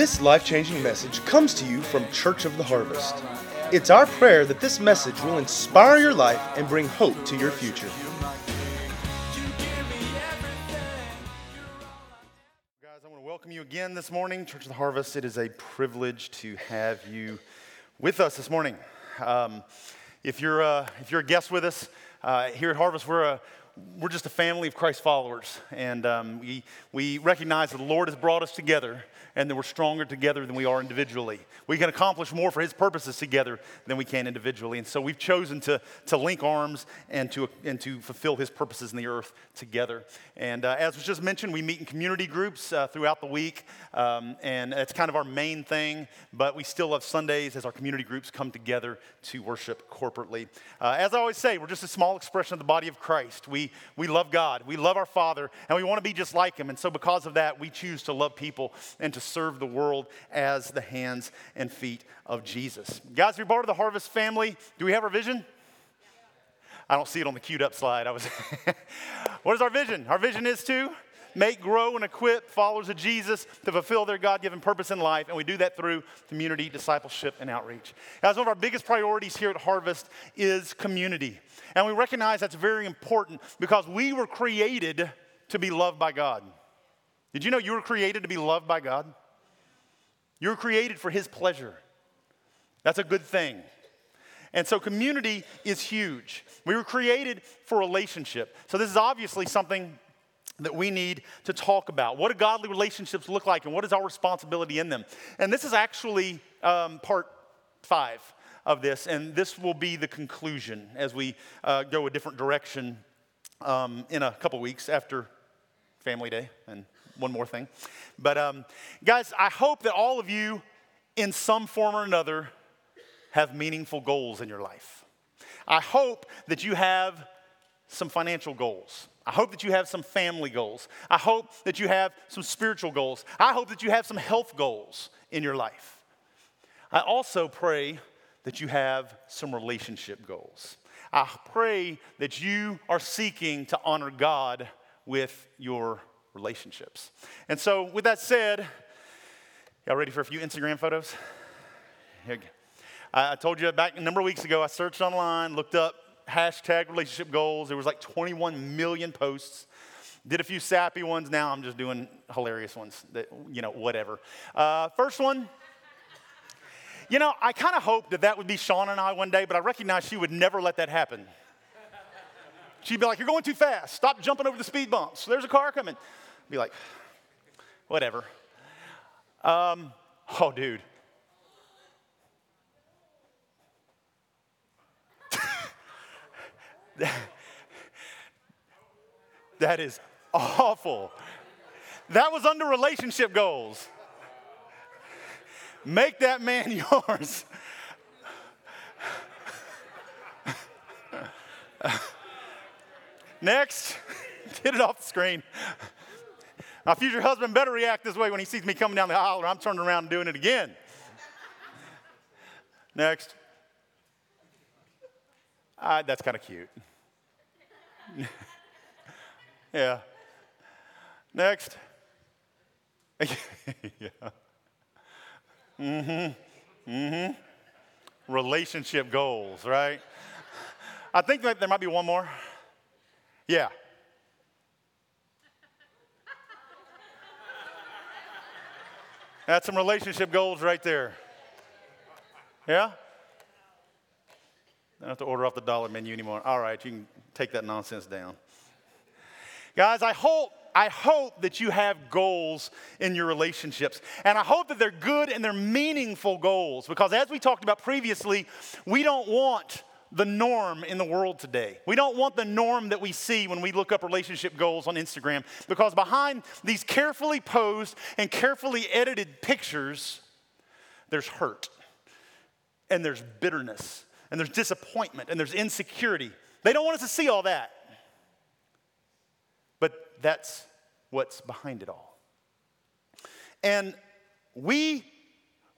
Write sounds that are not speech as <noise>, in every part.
This life changing message comes to you from Church of the Harvest. It's our prayer that this message will inspire your life and bring hope to your future. Guys, I want to welcome you again this morning, Church of the Harvest. It is a privilege to have you with us this morning. Um, if, you're, uh, if you're a guest with us uh, here at Harvest, we're, a, we're just a family of Christ followers, and um, we, we recognize that the Lord has brought us together and that we're stronger together than we are individually. We can accomplish more for His purposes together than we can individually. And so we've chosen to, to link arms and to, and to fulfill His purposes in the earth together. And uh, as was just mentioned, we meet in community groups uh, throughout the week, um, and it's kind of our main thing, but we still love Sundays as our community groups come together to worship corporately. Uh, as I always say, we're just a small expression of the body of Christ. We, we love God, we love our Father, and we want to be just like Him. And so because of that, we choose to love people and to to serve the world as the hands and feet of Jesus. Guys, we're part of the Harvest family. Do we have our vision? I don't see it on the queued up slide. I was <laughs> what is our vision? Our vision is to make, grow, and equip followers of Jesus to fulfill their God given purpose in life. And we do that through community, discipleship, and outreach. Guys, one of our biggest priorities here at Harvest is community. And we recognize that's very important because we were created to be loved by God. Did you know you were created to be loved by God? You were created for His pleasure. That's a good thing. And so, community is huge. We were created for relationship. So, this is obviously something that we need to talk about. What do godly relationships look like, and what is our responsibility in them? And this is actually um, part five of this, and this will be the conclusion as we uh, go a different direction um, in a couple weeks after Family Day and one more thing. But um, guys, I hope that all of you, in some form or another, have meaningful goals in your life. I hope that you have some financial goals. I hope that you have some family goals. I hope that you have some spiritual goals. I hope that you have some health goals in your life. I also pray that you have some relationship goals. I pray that you are seeking to honor God with your relationships. And so, with that said, y'all ready for a few Instagram photos? here I told you back a number of weeks ago, I searched online, looked up hashtag relationship goals. There was like 21 million posts. Did a few sappy ones. Now I'm just doing hilarious ones that, you know, whatever. Uh, first one. You know, I kind of hoped that that would be Shauna and I one day, but I recognize she would never let that happen. She'd be like, You're going too fast. Stop jumping over the speed bumps. There's a car coming. Be like, whatever. Um, oh, dude. <laughs> that is awful. That was under relationship goals. Make that man <laughs> yours. Next, <laughs> get it off the screen. My future husband better react this way when he sees me coming down the aisle or I'm turning around and doing it again. Next. Uh, that's kind of cute. <laughs> yeah. Next. <laughs> yeah. Mm-hmm. Mm-hmm. Relationship goals, right? I think that there might be one more. Yeah. That's some relationship goals right there. Yeah? I don't have to order off the dollar menu anymore. All right, you can take that nonsense down. Guys, I hope I hope that you have goals in your relationships. And I hope that they're good and they're meaningful goals because as we talked about previously, we don't want the norm in the world today. We don't want the norm that we see when we look up relationship goals on Instagram because behind these carefully posed and carefully edited pictures, there's hurt and there's bitterness and there's disappointment and there's insecurity. They don't want us to see all that. But that's what's behind it all. And we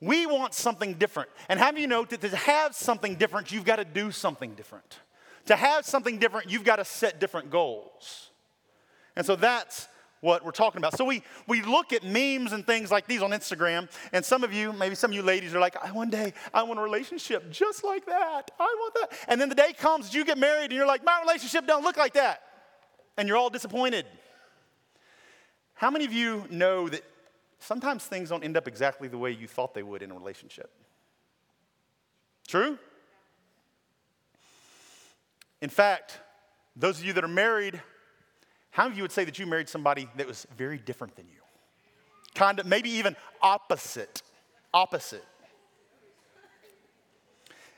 we want something different. And have you note that to have something different, you've got to do something different. To have something different, you've got to set different goals. And so that's what we're talking about. So we, we look at memes and things like these on Instagram, and some of you, maybe some of you ladies are like, I, one day I want a relationship just like that. I want that. And then the day comes, you get married, and you're like, my relationship don't look like that. And you're all disappointed. How many of you know that sometimes things don't end up exactly the way you thought they would in a relationship? True? In fact, those of you that are married, how many of you would say that you married somebody that was very different than you? Kind of, maybe even opposite. Opposite.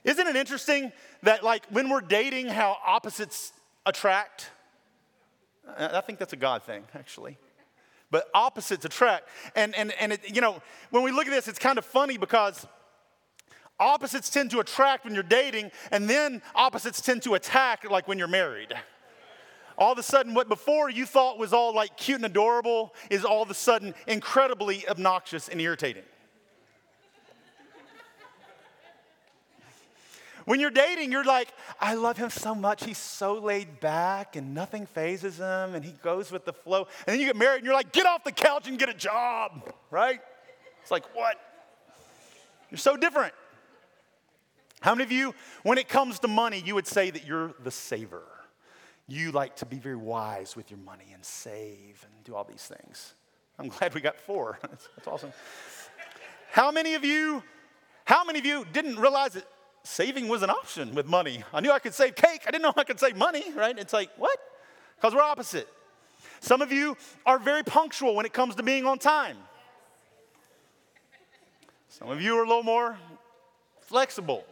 Isn't it interesting that, like, when we're dating, how opposites attract? I think that's a God thing, actually. But opposites attract. And, and, and it, you know, when we look at this, it's kind of funny because opposites tend to attract when you're dating, and then opposites tend to attack, like, when you're married all of a sudden what before you thought was all like cute and adorable is all of a sudden incredibly obnoxious and irritating. When you're dating, you're like, I love him so much. He's so laid back and nothing phases him and he goes with the flow. And then you get married and you're like, get off the couch and get a job, right? It's like, what? You're so different. How many of you, when it comes to money, you would say that you're the saver? you like to be very wise with your money and save and do all these things. I'm glad we got four. <laughs> That's, awesome. How many of you, how many of you didn't realize that saving was an option with money? I knew I could save cake. I didn't know I could save money, right? It's like, what? Because we're opposite. Some of you are very punctual when it comes to being on time. Some of you are a little more flexible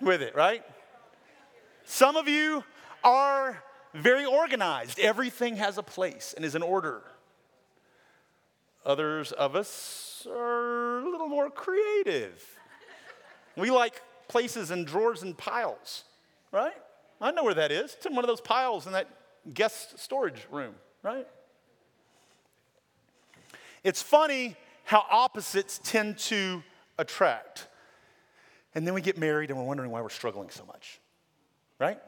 with it, right? Some of you are very organized. Everything has a place and is in order. Others of us are a little more creative. We like places and drawers and piles, right? I know where that is. It's in one of those piles in that guest storage room, right? It's funny how opposites tend to attract. And then we get married and we're wondering why we're struggling so much, right?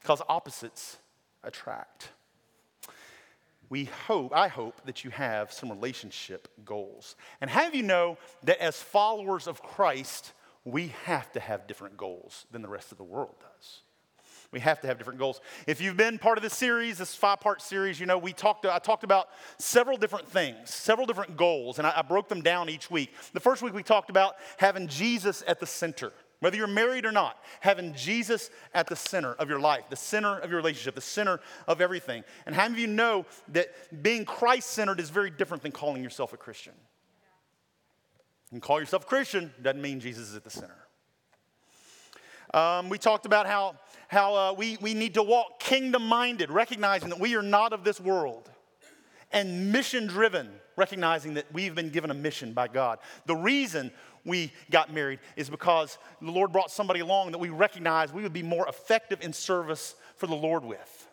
because opposites attract. We hope, I hope, that you have some relationship goals. And have you know that as followers of Christ, we have to have different goals than the rest of the world does. We have to have different goals. If you've been part of this series, this five-part series, you know we talked. I talked about several different things, several different goals, and I, I broke them down each week. The first week we talked about having Jesus at the center. Whether you're married or not, having Jesus at the center of your life, the center of your relationship, the center of everything. And how many of you know that being Christ centered is very different than calling yourself a Christian? And call yourself a Christian doesn't mean Jesus is at the center. Um, we talked about how, how uh, we, we need to walk kingdom minded, recognizing that we are not of this world, and mission driven, recognizing that we've been given a mission by God. The reason we got married is because the Lord brought somebody along that we recognized we would be more effective in service for the Lord with.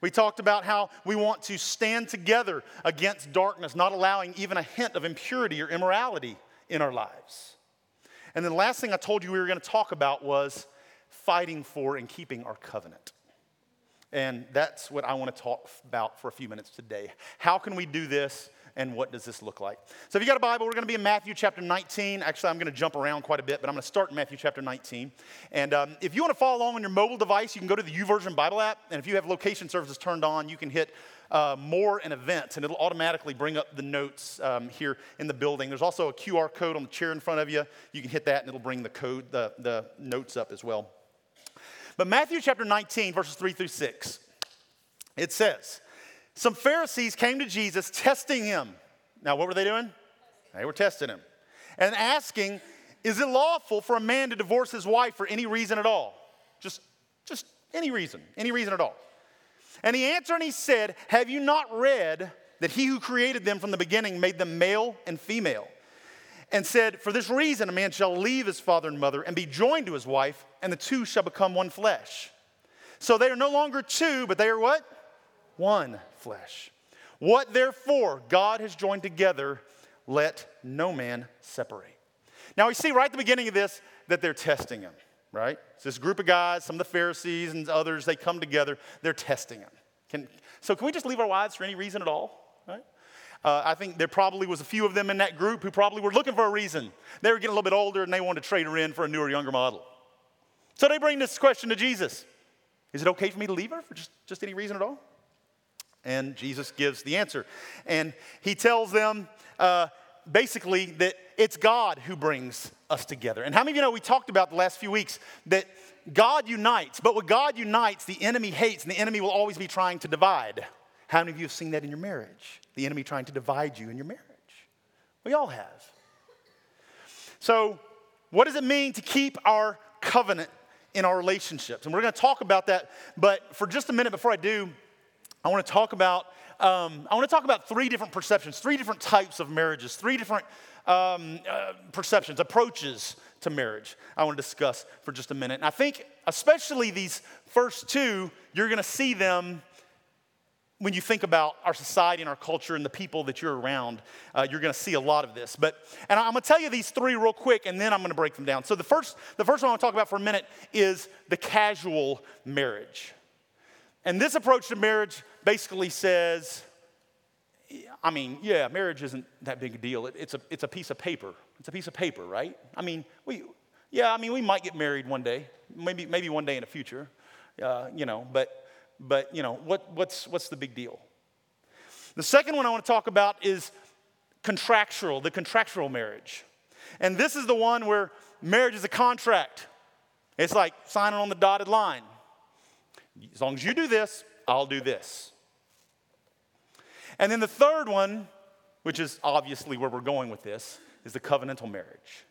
We talked about how we want to stand together against darkness, not allowing even a hint of impurity or immorality in our lives. And then the last thing I told you we were going to talk about was fighting for and keeping our covenant. And that's what I want to talk about for a few minutes today. How can we do this and what does this look like? So, if you got a Bible, we're going to be in Matthew chapter 19. Actually, I'm going to jump around quite a bit, but I'm going to start in Matthew chapter 19. And um, if you want to follow along on your mobile device, you can go to the YouVersion Bible app. And if you have location services turned on, you can hit uh, more and events, and it'll automatically bring up the notes um, here in the building. There's also a QR code on the chair in front of you. You can hit that, and it'll bring the code, the, the notes up as well. But Matthew chapter 19, verses 3 through 6, it says, some Pharisees came to Jesus testing him. Now, what were they doing? They were testing him and asking, Is it lawful for a man to divorce his wife for any reason at all? Just, just any reason, any reason at all. And he answered and he said, Have you not read that he who created them from the beginning made them male and female? And said, For this reason, a man shall leave his father and mother and be joined to his wife, and the two shall become one flesh. So they are no longer two, but they are what? one flesh. What therefore God has joined together, let no man separate. Now we see right at the beginning of this that they're testing him, right? It's this group of guys, some of the Pharisees and others, they come together, they're testing him. Can, so can we just leave our wives for any reason at all? Uh, I think there probably was a few of them in that group who probably were looking for a reason. They were getting a little bit older and they wanted to trade her in for a newer, younger model. So they bring this question to Jesus Is it okay for me to leave her for just, just any reason at all? And Jesus gives the answer. And he tells them uh, basically that it's God who brings us together. And how many of you know we talked about the last few weeks that God unites, but what God unites, the enemy hates, and the enemy will always be trying to divide. How many of you have seen that in your marriage? The enemy trying to divide you in your marriage. We all have. So, what does it mean to keep our covenant in our relationships? And we're going to talk about that, but for just a minute before I do, I want to talk about um, I want to talk about three different perceptions, three different types of marriages, three different um, uh, perceptions, approaches to marriage. I want to discuss for just a minute. And I think, especially these first two, you're going to see them when you think about our society and our culture and the people that you're around, uh, you're going to see a lot of this. But and I'm going to tell you these three real quick, and then I'm going to break them down. So the first, the first one I want to talk about for a minute is the casual marriage. And this approach to marriage basically says, I mean, yeah, marriage isn't that big a deal. It, it's, a, it's a piece of paper. It's a piece of paper, right? I mean, we, yeah, I mean, we might get married one day, maybe, maybe one day in the future, uh, you know, but, but you know, what, what's, what's the big deal? The second one I want to talk about is contractual, the contractual marriage. And this is the one where marriage is a contract. It's like signing on the dotted line. As long as you do this, I'll do this. And then the third one, which is obviously where we're going with this, is the covenantal marriage.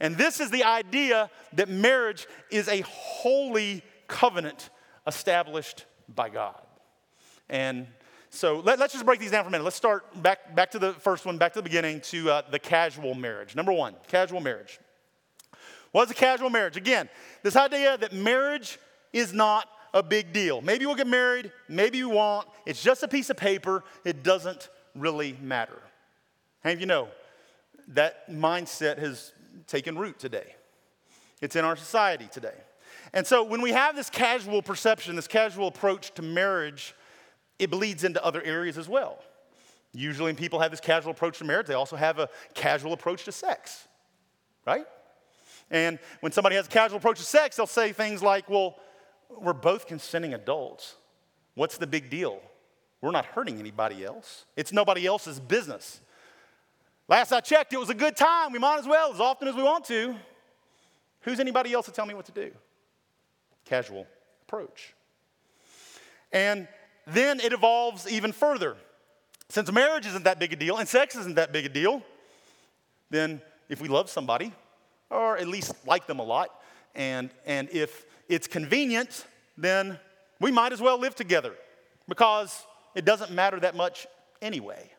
And this is the idea that marriage is a holy covenant established by God. And so let, us just break these down for a minute. Let's start back, back to the first one, back to the beginning, to uh, the casual marriage. Number one, casual marriage. What's a casual marriage? Again, this idea that marriage is not a big deal. Maybe we'll get married, maybe we won't. It's just a piece of paper. It doesn't really matter. Of you know that mindset has taken root today? It's in our society today. And so when we have this casual perception, this casual approach to marriage, it bleeds into other areas as well. Usually, when people have this casual approach to marriage, they also have a casual approach to sex, right? And when somebody has a casual approach to sex, they'll say things like, well, we're both consenting adults. What's the big deal? We're not hurting anybody else. It's nobody else's business. Last I checked, it was a good time. We might as well as often as we want to. Who's anybody else to tell me what to do? Casual approach. And then it evolves even further. Since marriage isn't that big a deal and sex isn't that big a deal, then if we love somebody, or at least like them a lot, and, and if it's convenient, then we might as well live together because it doesn't matter that much anyway.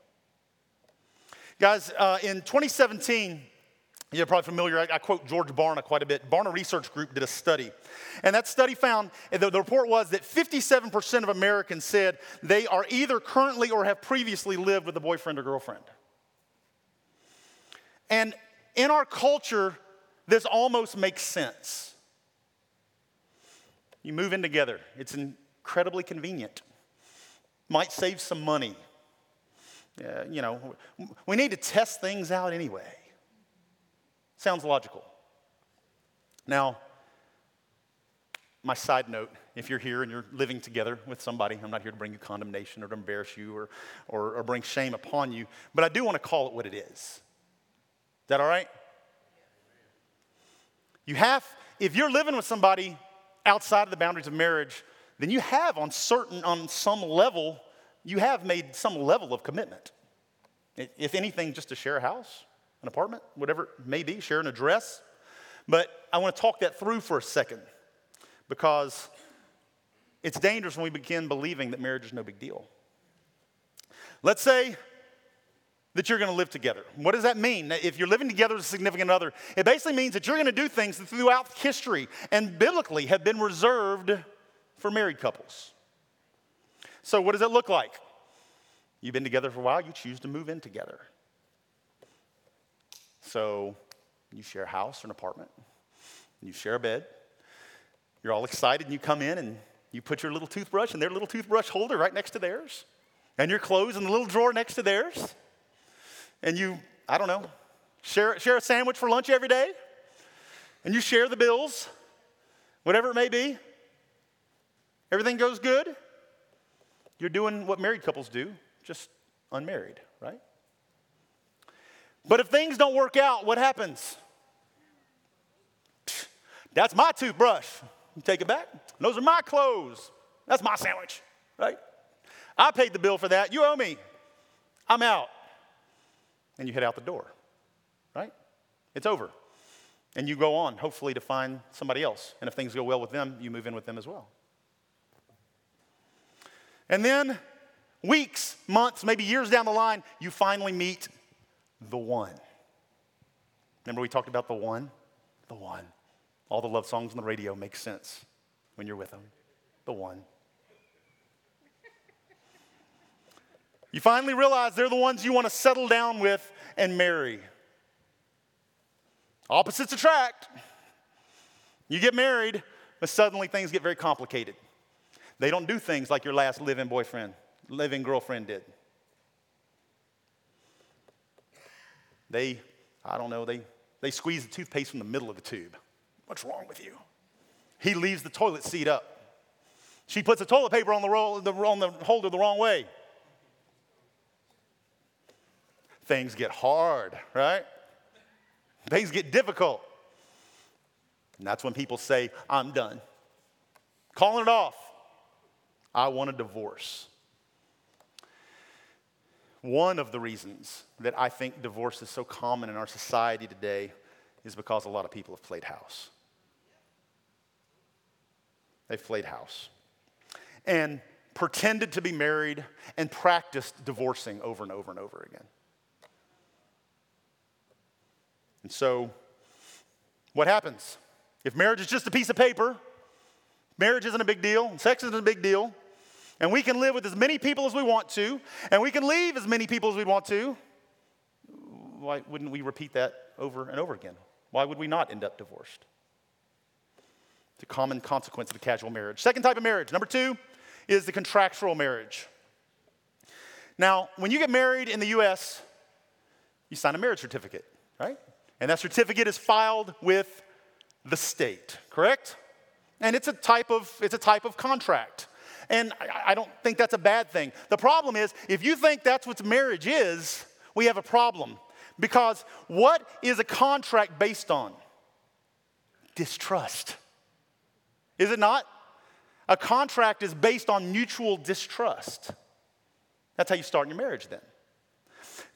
Guys, uh, in 2017, you're probably familiar, I, quote George Barna quite a bit. Barna Research Group did a study. And that study found, the, the report was that 57% of Americans said they are either currently or have previously lived with a boyfriend or girlfriend. And in our culture, this almost makes sense. You move in together, it's incredibly convenient. Might save some money. Uh, you know, we need to test things out anyway. Sounds logical. Now, my side note if you're here and you're living together with somebody, I'm not here to bring you condemnation or to embarrass you or, or, or bring shame upon you, but I do want to call it what it is. Is that all right? You have, if you're living with somebody outside of the boundaries of marriage, then you have on certain, on some level, you have made some level of commitment. If anything, just to share a house, an apartment, whatever it may be, share an address. But I want to talk that through for a second because it's dangerous when we begin believing that marriage is no big deal. Let's say that you're going to live together. What does that mean? If you're living together with a significant other, it basically means that you're going to do things that throughout history and biblically have been reserved for married couples. So, what does it look like? You've been together for a while, you choose to move in together. So, you share a house or an apartment, you share a bed. You're all excited and you come in and You put your little toothbrush in their little toothbrush holder right next to theirs, and your clothes in the little drawer next to theirs. And you, I don't know, share, share a sandwich for lunch every day, and you share the bills, whatever it may be. Everything goes good. You're doing what married couples do, just unmarried, right? But if things don't work out, what happens? That's my toothbrush. You take it back. Those are my clothes. That's my sandwich, right? I paid the bill for that. You owe me. I'm out. And you head out the door, right? It's over. And you go on, hopefully, to find somebody else. And if things go well with them, you move in with them as well. And then, weeks, months, maybe years down the line, you finally meet the one. Remember, we talked about the one? The one. All the love songs on the radio make sense when you're with them. The one. You finally realize they're the ones you want to settle down with and marry. Opposites attract. You get married, but suddenly things get very complicated. They don't do things like your last living boyfriend, living girlfriend did. They, I don't know, they, they squeeze the toothpaste from the middle of the tube. What's wrong with you? He leaves the toilet seat up. She puts the toilet paper on the, roll, the, on the holder the wrong way. Things get hard, right? Things get difficult. And that's when people say, I'm done. Calling it off. I want a divorce. One of the reasons that I think divorce is so common in our society today is because a lot of people have played house. They've played house and pretended to be married and practiced divorcing over and over and over again. And so, what happens? If marriage is just a piece of paper, marriage isn't a big deal, sex isn't a big deal, and we can live with as many people as we want to, and we can leave as many people as we want to, why wouldn't we repeat that over and over again? Why would we not end up divorced? It's a common consequence of a casual marriage. Second type of marriage, number two, is the contractual marriage. Now, when you get married in the US, you sign a marriage certificate, right? And that certificate is filed with the state, correct? And it's a type of, it's a type of contract. And I, I don't think that's a bad thing. The problem is, if you think that's what marriage is, we have a problem. Because what is a contract based on? Distrust. Is it not? A contract is based on mutual distrust. That's how you start your marriage then.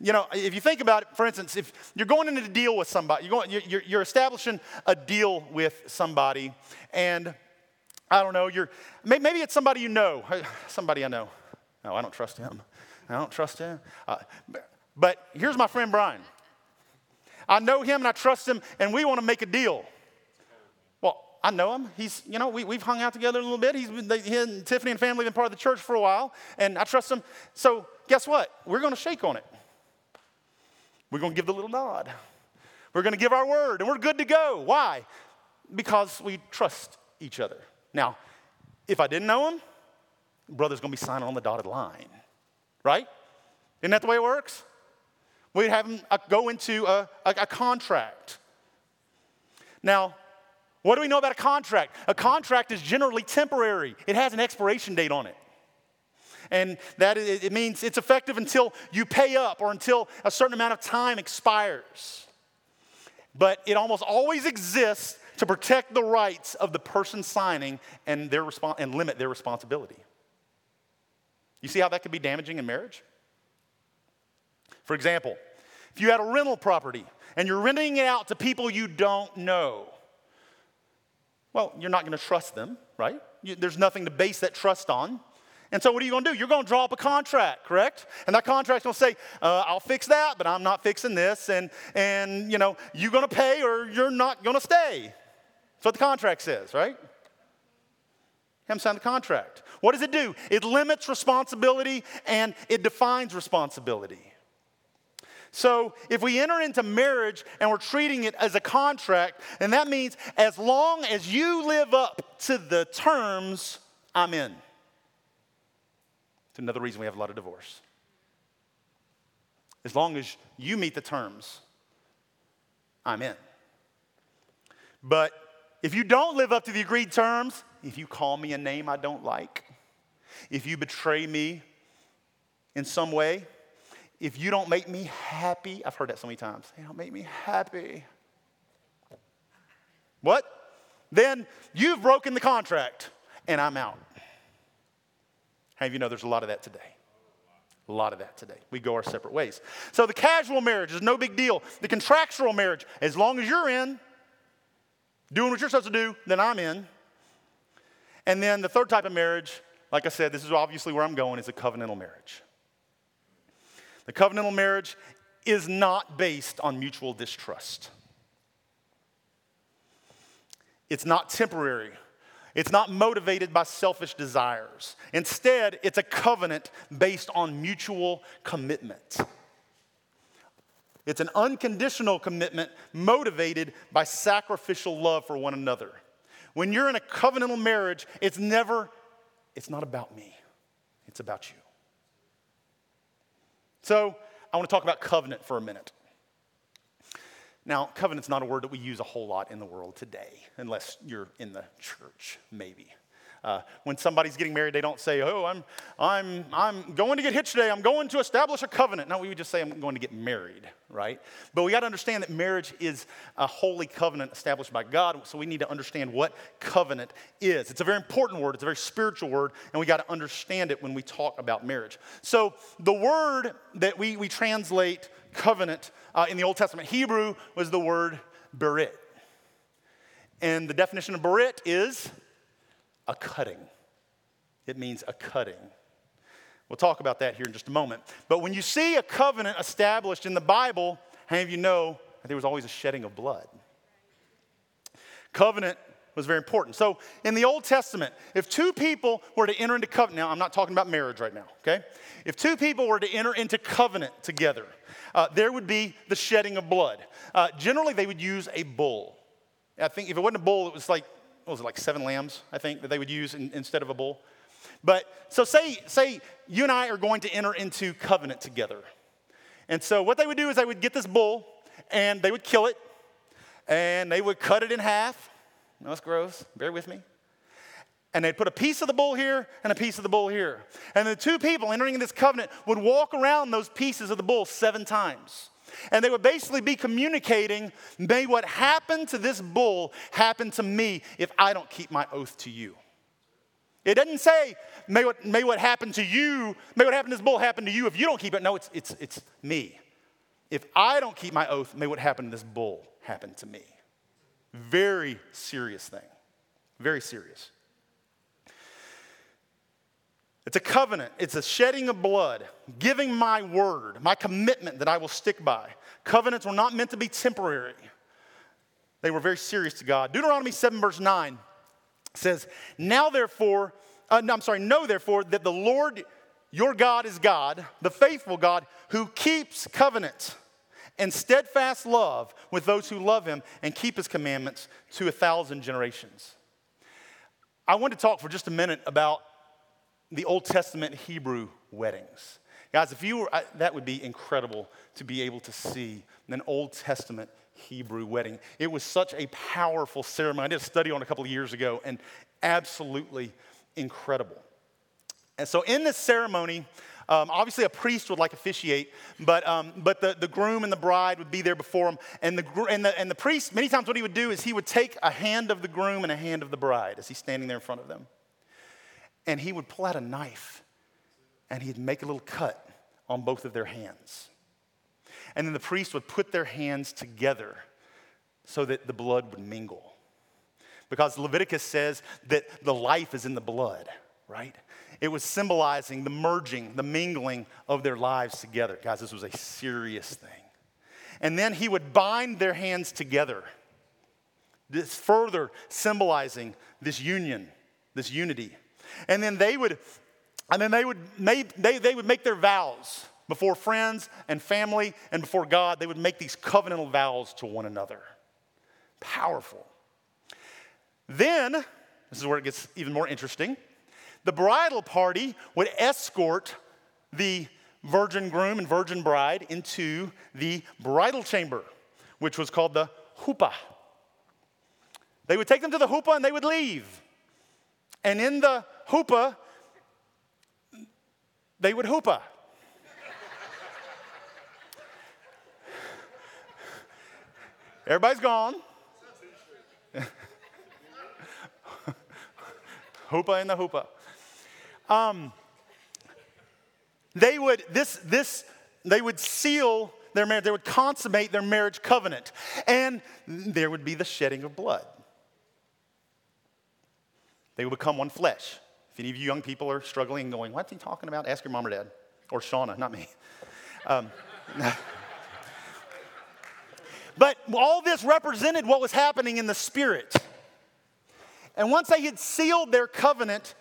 You know, if you think about it, for instance, if you're going into a deal with somebody, you're, going, you're, you're establishing a deal with somebody, and I don't know, you're, maybe it's somebody you know, somebody I know. No, I don't trust him. I don't trust him. Uh, but here's my friend Brian. I know him and I trust him, and we want to make a deal. Well, I know him. He's, you know, we, we've hung out together a little bit. He's been, they, he and Tiffany and family have been part of the church for a while, and I trust him. So guess what? We're going to shake on it. We're going to give the little nod. We're going to give our word, and we're good to go. Why? Because we trust each other. Now, if I didn't know him, brother's going to be signing on the dotted line, right? Isn't that the way it works? We'd have him uh, go into a, a, a contract. Now, what do we know about a contract? A contract is generally temporary, it has an expiration date on it. And that it means it's effective until you pay up or until a certain amount of time expires. But it almost always exists to protect the rights of the person signing and, their respons- and limit their responsibility. You see how that could be damaging in marriage? For example, if you had a rental property and you're renting it out to people you don't know, well, you're not going to trust them, right? You, there's nothing to base that trust on. And so, what are you going to do? You're going to draw up a contract, correct? And that contract's going to say, uh, "I'll fix that, but I'm not fixing this," and and you know, you're going to pay or you're not going to stay. That's what the contract says, right? Haven't signed the contract. What does it do? It limits responsibility and it defines responsibility. So if we enter into marriage and we're treating it as a contract, and that means as long as you live up to the terms, I'm in. It's another reason we have a lot of divorce. As long as you meet the terms, I'm in. But if you don't live up to the agreed terms, if you call me a name I don't like, if you betray me in some way, if you don't make me happy, I've heard that so many times, they don't make me happy. What? Then you've broken the contract and I'm out. How of you know there's a lot of that today? A lot of that today. We go our separate ways. So the casual marriage is no big deal. The contractual marriage, as long as you're in, doing what you're supposed to do, then I'm in. And then the third type of marriage, like I said, this is obviously where I'm going, is a covenantal marriage. The covenantal marriage is not based on mutual distrust. It's not temporary. It's not motivated by selfish desires. Instead, it's a covenant based on mutual commitment. It's an unconditional commitment motivated by sacrificial love for one another. When you're in a covenantal marriage, it's never, it's not about me, it's about you. So, I want to talk about covenant for a minute. Now, covenant's not a word that we use a whole lot in the world today, unless you're in the church, maybe. Uh, when somebody's getting married, they don't say, Oh, I'm, I'm, I'm going to get hitched today. I'm going to establish a covenant. No, we would just say, I'm going to get married, right? But we got to understand that marriage is a holy covenant established by God. So we need to understand what covenant is. It's a very important word, it's a very spiritual word, and we got to understand it when we talk about marriage. So the word that we, we translate covenant uh, in the Old Testament Hebrew was the word berit. And the definition of berit is a cutting. It means a cutting. We'll talk about that here in just a moment. But when you see a covenant established in the Bible, how many of you know that there was always a shedding of blood? Covenant was very important. So in the Old Testament, if two people were to enter into covenant, now I'm not talking about marriage right now, okay? If two people were to enter into covenant together, uh, there would be the shedding of blood. Uh, generally, they would use a bull. I think if it wasn't a bull, it was like what was it, like seven lambs, I think, that they would use in, instead of a bull. But so say, say you and I are going to enter into covenant together. And so what they would do is they would get this bull and they would kill it and they would cut it in half. No, that's gross. Bear with me. And they'd put a piece of the bull here and a piece of the bull here. And the two people entering this covenant would walk around those pieces of the bull seven times. And they would basically be communicating, may what happened to this bull happen to me if I don't keep my oath to you. It doesn't say, may what, may what happened to you, may what happened to this bull happen to you if you don't keep it. No, it's, it's, it's me. If I don't keep my oath, may what happened to this bull happen to me. Very serious thing. Very serious. It's a covenant, it's a shedding of blood, giving my word, my commitment that I will stick by. Covenants were not meant to be temporary, they were very serious to God. Deuteronomy 7, verse 9 says, Now therefore, uh, no, I'm sorry, know therefore that the Lord your God is God, the faithful God, who keeps covenant and steadfast love with those who love him and keep his commandments to a thousand generations. I want to talk for just a minute about the Old Testament Hebrew weddings. Guys, if you were, I, that would be incredible to be able to see an Old Testament Hebrew wedding. It was such a powerful ceremony. I did a study on a couple of years ago and absolutely incredible. And so in this ceremony, um, obviously, a priest would like officiate, but, um, but the, the groom and the bride would be there before him. And the, and, the, and the priest, many times, what he would do is he would take a hand of the groom and a hand of the bride as he's standing there in front of them and he would pull out a knife and he'd make a little cut on both of their hands. And then the priest would put their hands together so that the blood would mingle. Because Leviticus says that the life is in the blood, right? It was symbolizing the merging, the mingling of their lives together. Guys, this was a serious thing. And then he would bind their hands together, this further symbolizing this union, this unity. And then they would, and then they would, make, they, they would make their vows before friends and family and before God. They would make these covenantal vows to one another. Powerful. Then, this is where it gets even more interesting. The bridal party would escort the virgin groom and virgin bride into the bridal chamber, which was called the huppah. They would take them to the huppah and they would leave. And in the huppah, they would hoopah. Everybody's gone. <laughs> hoopah in the hoopah. Um, they would this this they would seal their marriage. They would consummate their marriage covenant, and there would be the shedding of blood. They would become one flesh. If any of you young people are struggling and going, "What's he talking about?" Ask your mom or dad, or Shauna, not me. Um, <laughs> but all this represented what was happening in the spirit. And once they had sealed their covenant,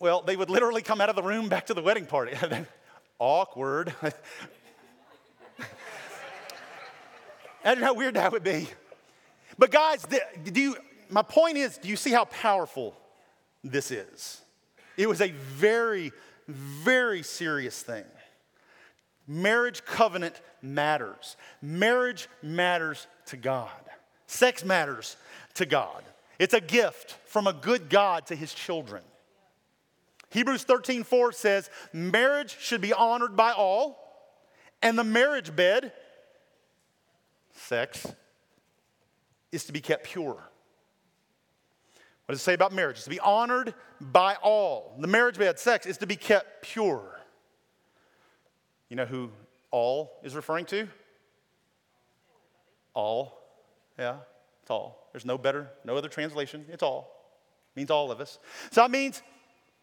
well, they would literally come out of the room back to the wedding party. <laughs> Awkward. <laughs> Imagine how weird that would be. But guys, do you, my point is, do you see how powerful this is? It was a very, very serious thing. Marriage covenant matters. Marriage matters to God. Sex matters to God. It's a gift from a good God to his children. Hebrews 13, 4 says, marriage should be honored by all, and the marriage bed, sex, is to be kept pure. What does it say about marriage? It's to be honored by all. The marriage bed, sex, is to be kept pure. You know who all is referring to? All. Yeah, it's all. There's no better, no other translation. It's all. It means all of us. So that means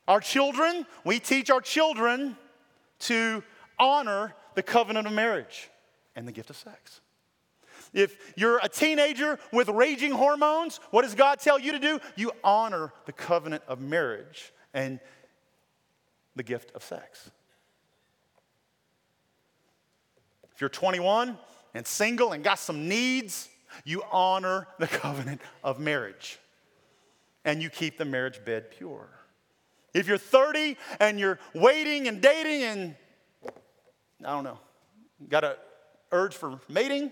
our children, we teach our children to honor the covenant of marriage and the gift of sex. If you're a teenager with raging hormones, what does God tell you to do? You honor the covenant of marriage and the gift of sex. If you're 21 and single and got some needs, you honor the covenant of marriage and you keep the marriage bed pure. If you're 30 and you're waiting and dating and, I don't know, got an urge for mating,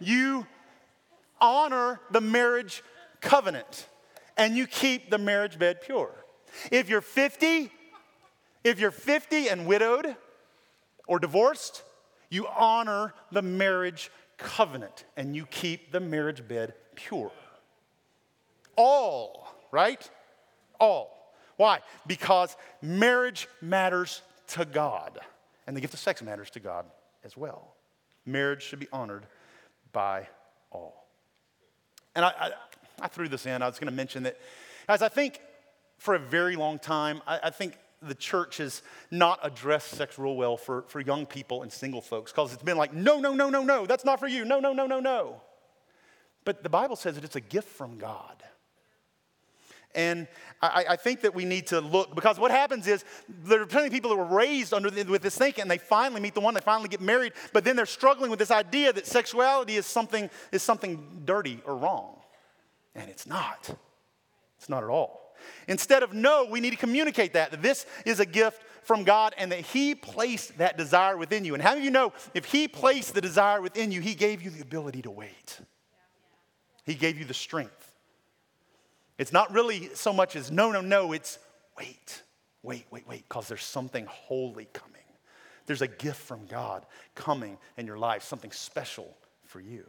you honor the marriage covenant and you keep the marriage bed pure. If you're 50, if you're 50 and widowed or divorced, you honor the marriage covenant and you keep the marriage bed pure. All, right? All. Why? Because marriage matters to God, and the gift of sex matters to God as well. Marriage should be honored by all. And I, I, I threw this in. I was going to mention that, guys, I think for a very long time, I, I think the church has not addressed sex real well for, for young people and single folks because it's been like, no, no, no, no, no, that's not for you. No, no, no, no, no. But the Bible says that it's a gift from God. And I, I, think that we need to look because what happens is there are plenty of people that were raised under the, with this thinking, and they finally meet the one, they finally get married, but then they're struggling with this idea that sexuality is something is something dirty or wrong, and it's not. It's not at all. Instead of no, we need to communicate that, that this is a gift from God and that He placed that desire within you. And how do you know if He placed the desire within you, He gave you the ability to wait? He gave you the strength. It's not really so much as no, no, no, it's wait, wait, wait, wait, because there's something holy coming. There's a gift from God coming in your life, something special for you.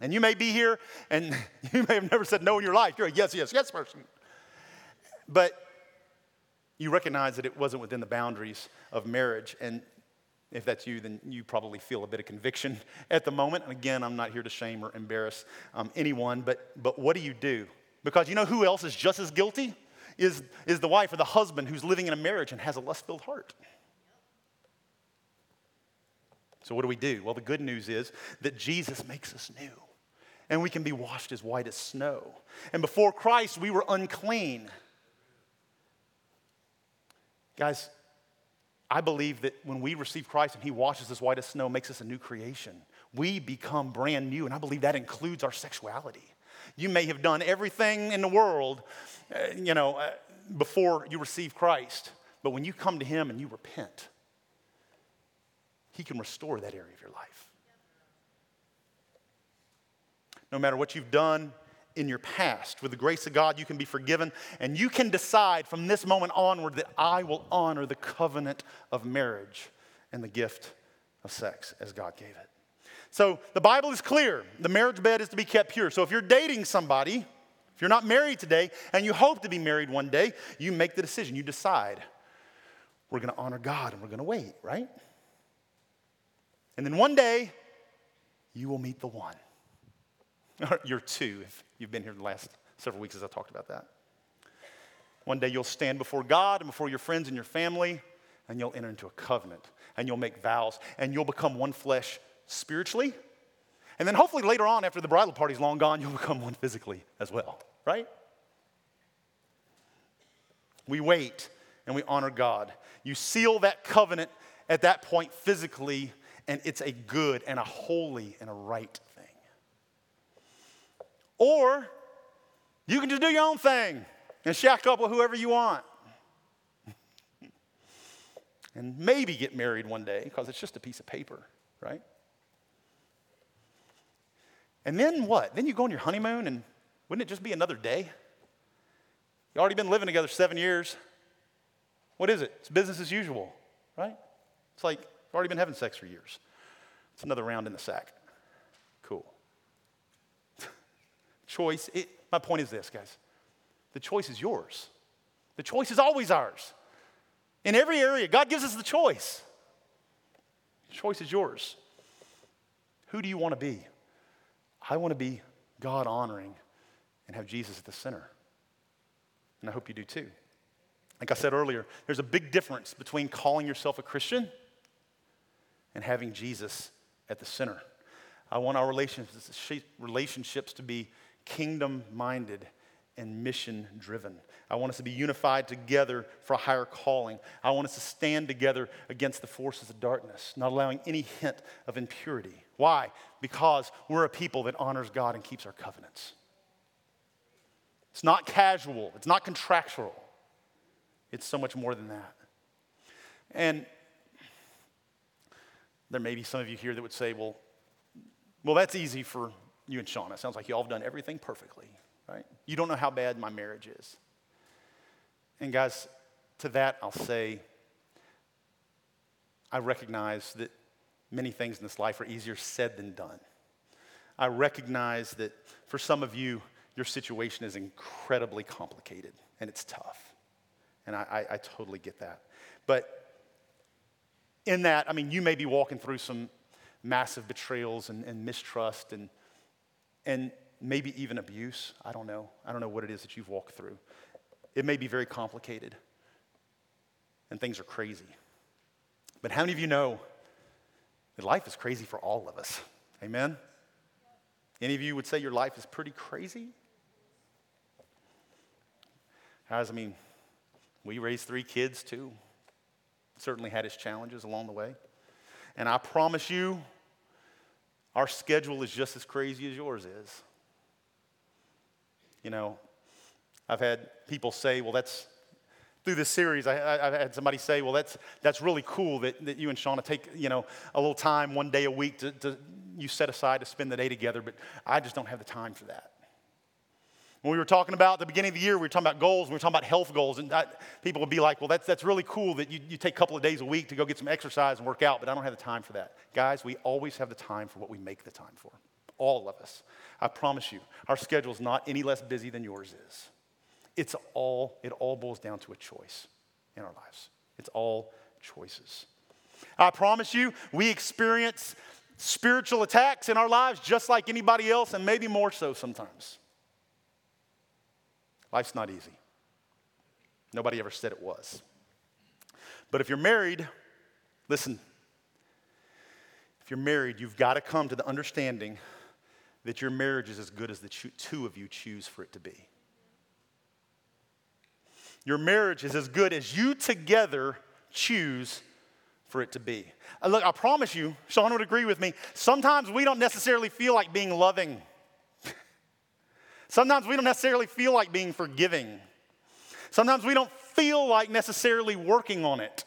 And you may be here and <laughs> you may have never said no in your life. You're a yes, yes, yes person. But you recognize that it wasn't within the boundaries of marriage. And if that's you, then you probably feel a bit of conviction <laughs> at the moment. And again, I'm not here to shame or embarrass um, anyone, but, but what do you do? Because you know who else is just as guilty? Is, is the wife or the husband who's living in a marriage and has a lust filled heart. So, what do we do? Well, the good news is that Jesus makes us new, and we can be washed as white as snow. And before Christ, we were unclean. Guys, I believe that when we receive Christ and He washes us white as snow, makes us a new creation, we become brand new. And I believe that includes our sexuality. You may have done everything in the world uh, you know, uh, before you receive Christ. But when you come to Him and you repent, He can restore that area of your life. No matter what you've done in your past, with the grace of God, you can be forgiven, and you can decide from this moment onward that I will honor the covenant of marriage and the gift of sex as God gave it. So the Bible is clear. The marriage bed is to be kept pure. So if you're dating somebody, if you're not married today and you hope to be married one day, you make the decision. You decide, we're going to honor God and we're going to wait, right? And then one day, you will meet the one. <laughs> you're two if you've been here the last several weeks as I talked about that. One day you'll stand before God and before your friends and your family, and you'll enter into a covenant, and you'll make vows, and you'll become one flesh spiritually. And then hopefully later on, after the bridal party's long gone, you'll <laughs> become one physically as well, right? We wait and we honor God. You seal that covenant at that point physically, and it's a good and a holy and a right thing. Or you can just do your own thing and shack up with whoever you want. <laughs> and maybe get married one day because it's just a piece of paper, right? And then what? Then you go on your honeymoon, and wouldn't it just be another day? You already been living together seven years. What is it? It's business as usual, right? It's like you've already been having sex for years. It's another round in the sack. Cool. <laughs> choice, it, my point is this, guys. The choice is yours. The choice is always ours. In every area, God gives us the choice. The choice is yours. Who do you want to be? I want to be God honoring and have Jesus at the center. And I hope you do too. Like I said earlier, there's a big difference between calling yourself a Christian and having Jesus at the center. I want our relationships to be kingdom minded and mission driven. I want us to be unified together for a higher calling. I want us to stand together against the forces of darkness, not allowing any hint of impurity. Why? Because we're a people that honors God and keeps our covenants. It's not casual, it's not contractual, it's so much more than that. And there may be some of you here that would say, well, well, that's easy for you and Shauna. It sounds like you all have done everything perfectly, right? You don't know how bad my marriage is. And guys, to that I'll say, I recognize that many things in this life are easier said than done. I recognize that for some of you, your situation is incredibly complicated and it's tough. And I, I, I totally get that. But in that, I mean, you may be walking through some massive betrayals and, and mistrust and, and maybe even abuse. I don't know. I don't know what it is that you've walked through. It may be very complicated and things are crazy. But how many of you know that life is crazy for all of us? Amen? Any of you would say your life is pretty crazy? Guys, I mean, we raised three kids too. Certainly had its challenges along the way. And I promise you, our schedule is just as crazy as yours is. You know, I've had people say, well, that's, through this series, I, have had somebody say, well, that's, that's really cool that, that you and Shauna take, you know, a little time one day a week to, to you set aside to spend the day together, but I just don't have the time for that. When we were talking about the beginning of the year, we were talking about goals, we were talking about health goals, and that, people would be like, well, that's, that's really cool that you, you take a couple of days a week to go get some exercise and work out, but I don't have the time for that. Guys, we always have the time for what we make the time for. All of us. I promise you, our schedule is not any less busy than yours is. It's all, it all boils down to a choice in our lives. It's all choices. I promise you, we experience spiritual attacks in our lives just like anybody else, and maybe more so sometimes. Life's not easy. Nobody ever said it was. But if you're married, listen, if you're married, you've got to come to the understanding that your marriage is as good as the two of you choose for it to be. Your marriage is as good as you together choose for it to be. Uh, look, I promise you, Shauna would agree with me, sometimes we don't necessarily feel like being loving. Sometimes we don't necessarily feel like being forgiving. Sometimes we don't feel like necessarily working on it.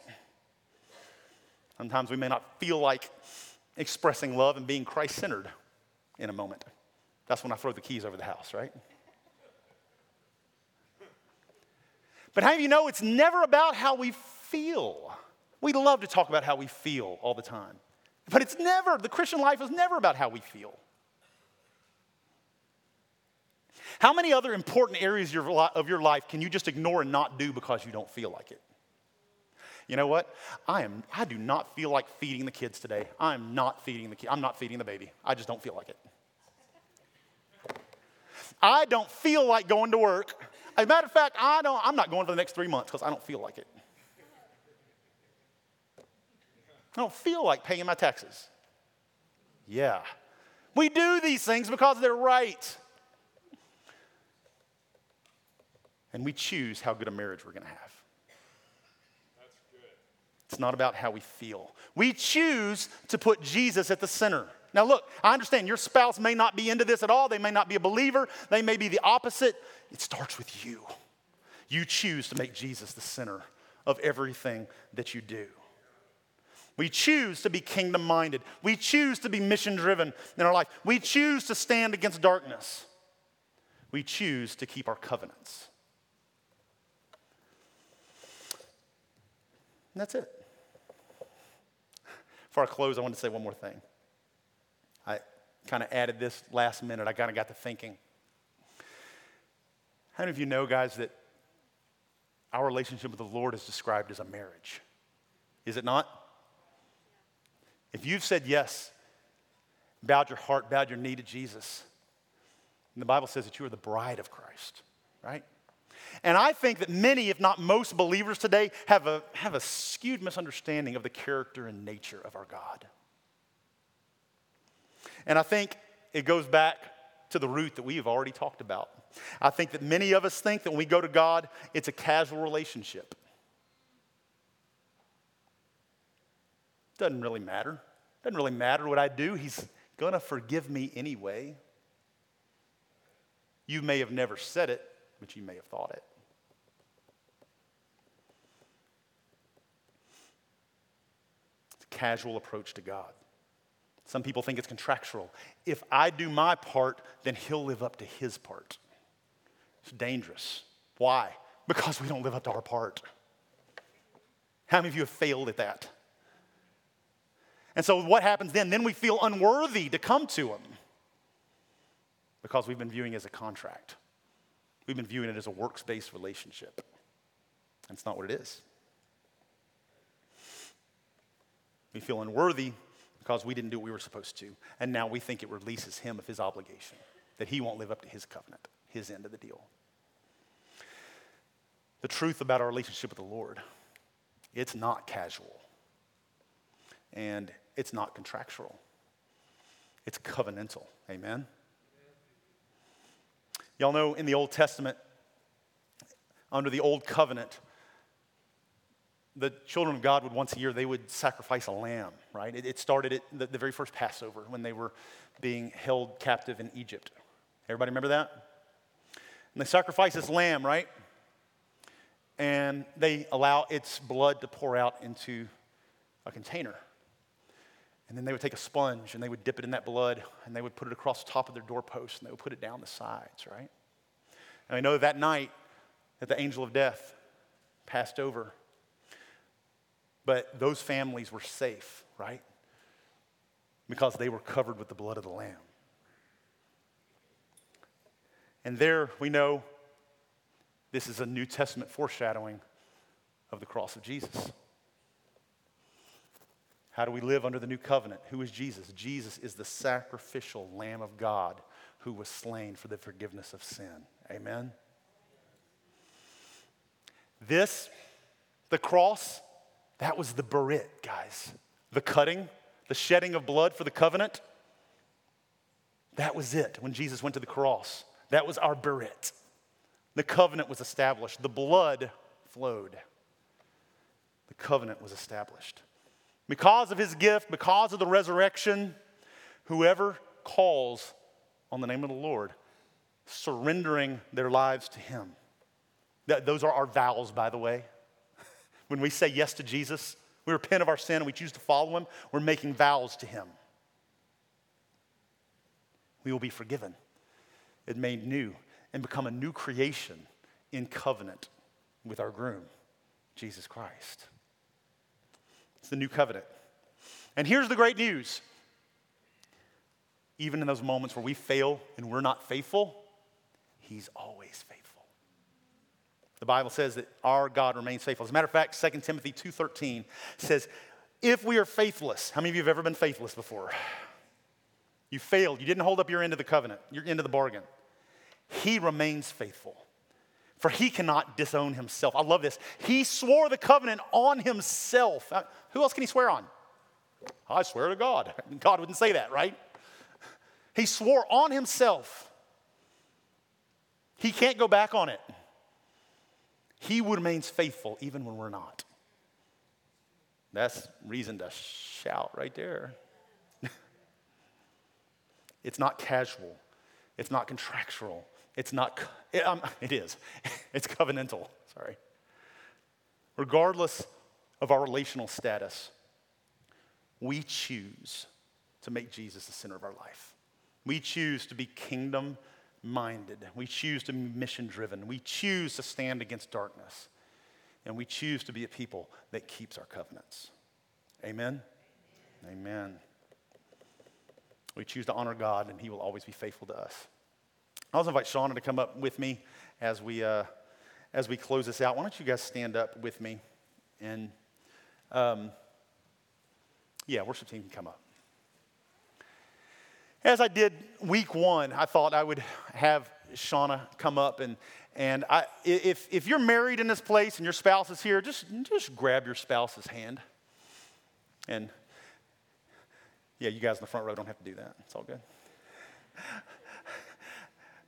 Sometimes we may not feel like expressing love and being Christ centered in a moment. That's when I throw the keys over the house, right? But how do you know it's never about how we feel? We love to talk about how we feel all the time. But it's never, the Christian life is never about how we feel. How many other important areas of your life can you just ignore and not do because you don't feel like it? You know what? I am I do not feel like feeding the kids today. I'm not feeding the kid. I'm not feeding the baby. I just don't feel like it. I don't feel like going to work. As a matter of fact, I don't, I'm not going for the next three months because I don't feel like it. I don't feel like paying my taxes. Yeah. We do these things because they're right. And we choose how good a marriage we're going to have. It's not about how we feel. We choose to put Jesus at the center. Now, look, I understand your spouse may not be into this at all. They may not be a believer. They may be the opposite. It starts with you. You choose to make Jesus the center of everything that you do. We choose to be kingdom minded. We choose to be mission driven in our life. We choose to stand against darkness. We choose to keep our covenants. And that's it. Before I close, I want to say one more thing. Kind of added this last minute. I kind of got to thinking. How many of you know, guys, that our relationship with the Lord is described as a marriage? Is it not? If you've said yes, bowed your heart, bowed your knee to Jesus, and the Bible says that you are the bride of Christ, right? And I think that many, if not most believers today, have a, have a skewed misunderstanding of the character and nature of our God. And I think it goes back to the root that we have already talked about. I think that many of us think that when we go to God, it's a casual relationship. Doesn't really matter. Doesn't really matter what I do. He's going to forgive me anyway. You may have never said it, but you may have thought it. It's a casual approach to God. Some people think it's contractual. If I do my part, then He'll live up to His part. It's dangerous. Why? Because we don't live up to our part. How many of you have failed at that? And so what happens then? Then we feel unworthy to come to Him because we've been viewing it as a contract. We've been viewing it as a works based relationship. That's not what it is. We feel unworthy because we didn't do what we were supposed to. And now we think it releases him of his obligation, that he won't live up to his covenant, his end of the deal. The truth about our relationship with the Lord, it's not casual. And it's not contractual. It's covenantal. Amen. Y'all know in the Old Testament, under the Old Covenant, the children of God would once a year, they would sacrifice a lamb, right? It, it started at the, the, very first Passover when they were being held captive in Egypt. Everybody remember that? And they sacrifice this lamb, right? And they allow its blood to pour out into a container. And then they would take a sponge and they would dip it in that blood and they would put it across the top of their doorpost and they would put it down the sides, right? And I know that night that the angel of death passed over. But those families were safe, right? Because they were covered with the blood of the Lamb. And there we know this is a New Testament foreshadowing of the cross of Jesus. How do we live under the new covenant? Who is Jesus? Jesus is the sacrificial Lamb of God who was slain for the forgiveness of sin. Amen? This, the cross, that was the berit, guys. The cutting, the shedding of blood for the covenant. That was it when Jesus went to the cross. That was our berit. The covenant was established, the blood flowed. The covenant was established. Because of his gift, because of the resurrection, whoever calls on the name of the Lord, surrendering their lives to him, those are our vows, by the way. When we say yes to Jesus, we repent of our sin and we choose to follow him, we're making vows to him. We will be forgiven and made new and become a new creation in covenant with our groom, Jesus Christ. It's the new covenant. And here's the great news even in those moments where we fail and we're not faithful, He's always faithful. The Bible says that our God remains faithful. As a matter of fact, 2 Timothy 2.13 says, if we are faithless, how many of you have ever been faithless before? You failed. You didn't hold up your end of the covenant, your end of the bargain. He remains faithful, for he cannot disown himself. I love this. He swore the covenant on himself. Uh, who else can he swear on? I swear to God. God wouldn't say that, right? He swore on himself. He can't go back on it. He remains faithful even when we're not. That's reason to shout right there. <laughs> it's not casual, it's not contractual, it's not, it, um, it is, <laughs> it's covenantal, sorry. Regardless of our relational status, we choose to make Jesus the center of our life. We choose to be kingdom minded. We choose to be mission driven. We choose to stand against darkness. And we choose to be a people that keeps our covenants. Amen? Amen. We choose to honor God, and He will always be faithful to us. I also invite Shauna to come up with me as we, uh, as we close this out. Why don't you guys stand up with me? And um, yeah, worship team can come up. As I did week one, I thought I would have Shauna come up and and I, if, if you're married in this place and your spouse is here, just, just grab your spouse's hand. And yeah, you guys in the front row don't have to do that. It's all good.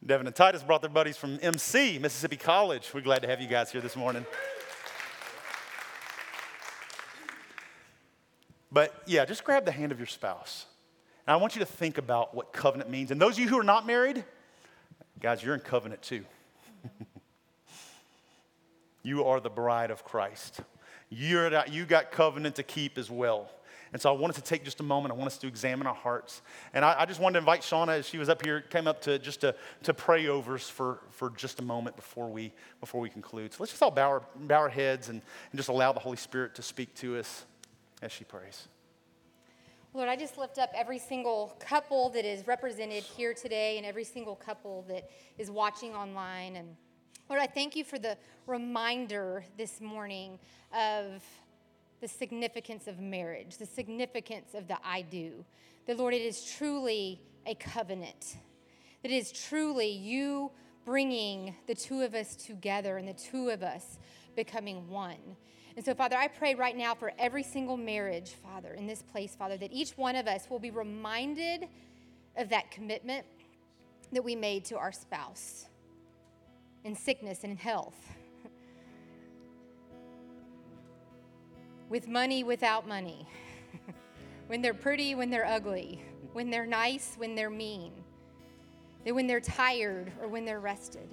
Devin and Titus brought their buddies from MC, Mississippi College. We're glad to have you guys here this morning. But yeah, just grab the hand of your spouse. And I want you to think about what covenant means. And those of you who are not married, guys, you're in covenant too. <laughs> you are the bride of Christ. You're, you got covenant to keep as well. And so I wanted to take just a moment. I want us to examine our hearts. And I, I, just wanted to invite Shauna, as she was up here, came up to just to, to pray over us for, for just a moment before we, before we conclude. So let's just all bow our, bow our heads and, and just allow the Holy Spirit to speak to us as she prays. Lord, I just lift up every single couple that is represented here today and every single couple that is watching online. And Lord, I thank you for the reminder this morning of the significance of marriage, the significance of the I do. That, Lord, it is truly a covenant. That it is truly you bringing the two of us together and the two of us becoming one. And so, Father, I pray right now for every single marriage, Father, in this place, Father, that each one of us will be reminded of that commitment that we made to our spouse in sickness and in health. <laughs> With money, without money, <laughs> when they're pretty, when they're ugly, when they're nice, when they're mean, that when they're tired or when they're rested.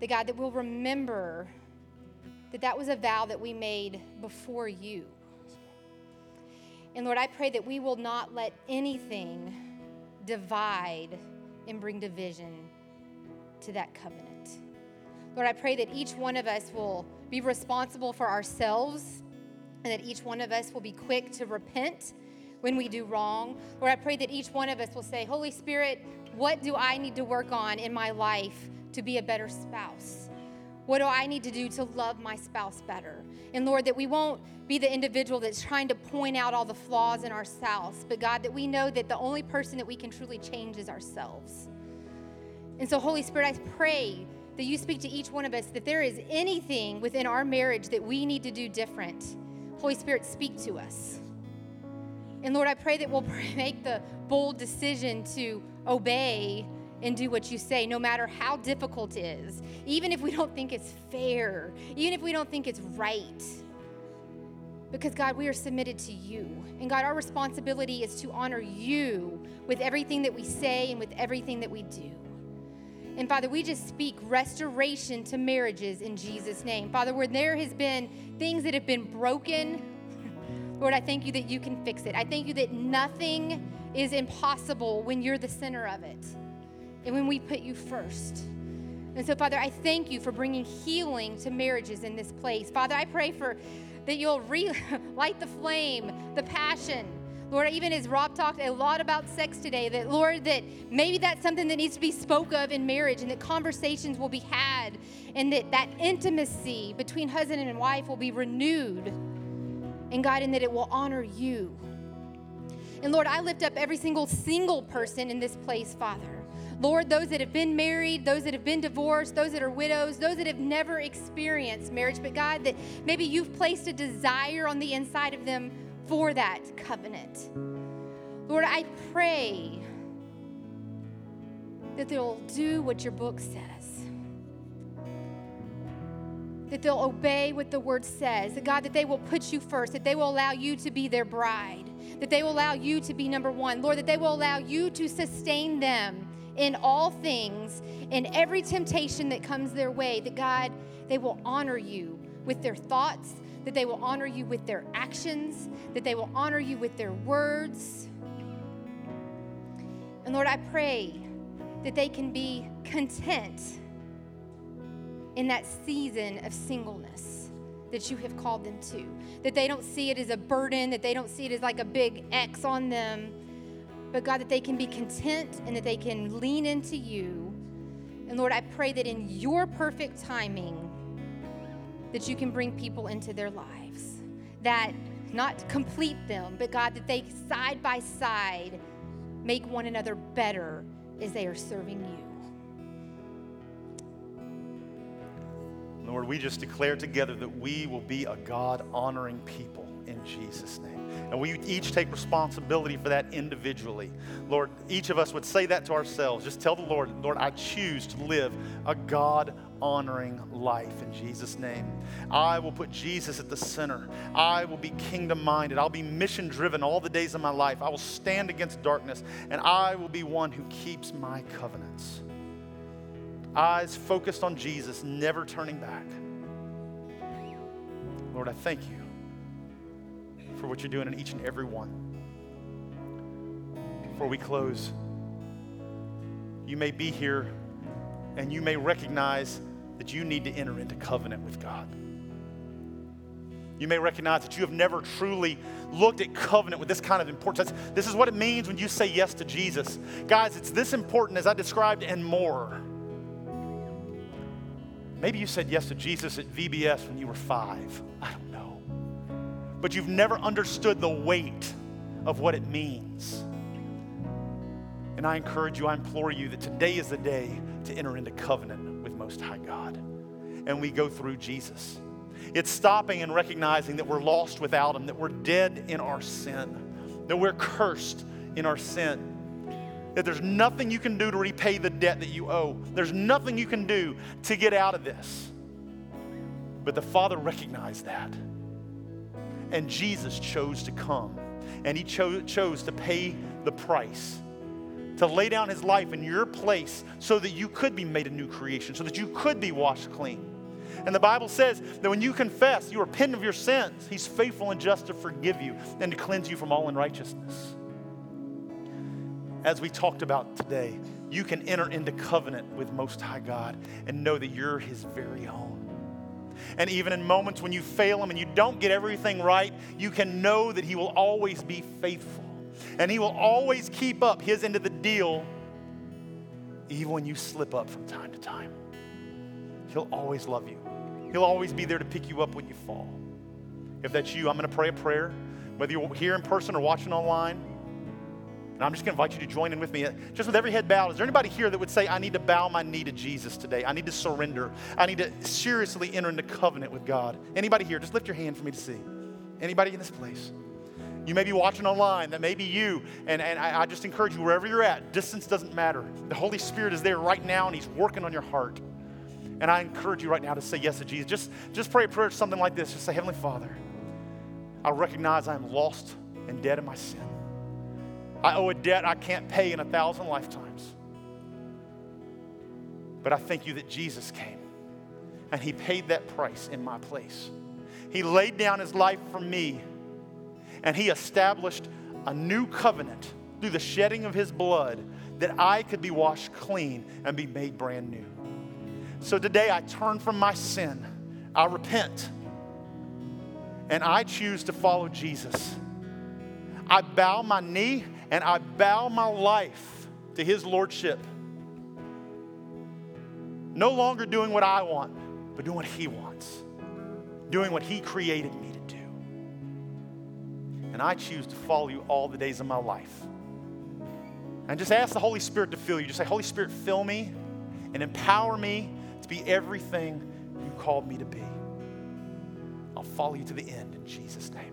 The God that will remember that that was a vow that we made before you. And Lord, I pray that we will not let anything divide and bring division to that covenant. Lord, I pray that each one of us will be responsible for ourselves and that each one of us will be quick to repent when we do wrong. Lord, I pray that each one of us will say, Holy Spirit, what do I need to work on in my life to be a better spouse? What do I need to do to love my spouse better? And Lord, that we won't be the individual that's trying to point out all the flaws in ourselves, but God, that we know that the only person that we can truly change is ourselves. And so, Holy Spirit, I pray that you speak to each one of us that there is anything within our marriage that we need to do different. Holy Spirit, speak to us. And Lord, I pray that we'll <laughs> make the bold decision to obey and do what you say, no matter how difficult it is, even if we don't think it's fair, even if we don't think it's right. Because, God, we are submitted to you. And, God, our responsibility is to honor you with everything that we say and with everything that we do. And Father, we just speak restoration to marriages in Jesus' name. Father, where there has been things that have been broken, <laughs> Lord, I thank you that you can fix it. I thank you that nothing is impossible when you're the center of it and when we put you first. And so, Father, I thank you for bringing healing to marriages in this place. Father, I pray for that you'll relight <laughs> the flame, the passion. Lord, even as Rob talked a lot about sex today, that Lord, that maybe that's something that needs to be spoke of in marriage and that conversations will be had and that that intimacy between husband and wife will be renewed. And God, and that it will honor you. And Lord, I lift up every single single person in this place, Father. Lord, those that have been married, those that have been divorced, those that are widows, those that have never experienced marriage, but God, that maybe you've placed a desire on the inside of them for that covenant. Lord, I pray that they'll do what your book says. That they'll obey what the word says. That God, that they will put you first, that they will allow you to be their bride, that they will allow you to be number one. Lord, that they will allow you to sustain them in all things, in every temptation that comes their way, that God, they will honor you with their thoughts, that they will honor you with their actions, that they will honor you with their words. And Lord, I pray that they can be content in that season of singleness that you have called them to. That they don't see it as a burden, that they don't see it as like a big X on them, but God, that they can be content and that they can lean into you. And Lord, I pray that in your perfect timing, that you can bring people into their lives. That not complete them, but God, that they side by side make one another better as they are serving you. Lord, we just declare together that we will be a God honoring people in Jesus' name. And we each take responsibility for that individually. Lord, each of us would say that to ourselves. Just tell the Lord, Lord, I choose to live a God honoring life in Jesus' name. I will put Jesus at the center. I will be kingdom minded. I'll be mission driven all the days of my life. I will stand against darkness, and I will be one who keeps my covenants. Eyes focused on Jesus, never turning back. Lord, I thank you for what you're doing in each and every one. Before we close, you may be here and you may recognize that you need to enter into covenant with God. You may recognize that you have never truly looked at covenant with this kind of importance. This is what it means when you say yes to Jesus. Guys, it's this important as I described and more. Maybe you said yes to Jesus at VBS when you were five. I don't know but you've never understood the weight of what it means. And I encourage you, I implore you that today is the day to enter into covenant with Most High God. And we go through Jesus. It's stopping and recognizing that we're lost without Him, that we're dead in our sin, that we're cursed in our sin, that there's nothing you can do to repay the debt that you owe. There's nothing you can do to get out of this. But the Father recognized that. And Jesus chose to come, and he cho- chose to pay the price, to lay down his life in your place so that you could be made a new creation, so that you could be washed clean. And the Bible says that when you confess, you repent of your sins, he's faithful and just to forgive you and to cleanse you from all unrighteousness. As we talked about today, you can enter into covenant with Most High God and know that you're his very own. And even in moments when you fail Him and you don't get everything right, you can know that He will always be faithful. And He will always keep up His end of the deal, even when you slip up from time to time. He'll always love you, He'll always be there to pick you up when you fall. If that's you, I'm going to pray a prayer, whether you're here in person or watching online. And I'm just going to invite you to join in with me. Uh, just with every head bowed, is there anybody here that would say, I need to bow my knee to Jesus today? I need to surrender. I need to seriously enter into covenant with God. Anybody here? Just lift your hand for me to see. Anybody in this place? You may be watching online, that may be you. And, and I, I just encourage you, wherever you're at, distance doesn't matter. The Holy Spirit is there right now and He's working on your heart. And I encourage you right now to say yes to Jesus. Just, just pray a prayer, something like this. Just say, Heavenly Father, I recognize I am lost and dead in my sin. I owe a debt I can't pay in a thousand lifetimes. But I thank you that Jesus came and he paid that price in my place. He laid down his life for me and he established a new covenant through the shedding of his blood that I could be washed clean and be made brand new. So today I turn from my sin, I repent, and I choose to follow Jesus. I bow my knee and I bow my life to his lordship. No longer doing what I want, but doing what he wants, doing what he created me to do. And I choose to follow you all the days of my life. And just ask the Holy Spirit to fill you. Just say, Holy Spirit, fill me and empower me to be everything you called me to be. I'll follow you to the end in Jesus' name.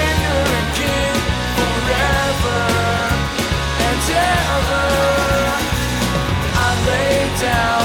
down.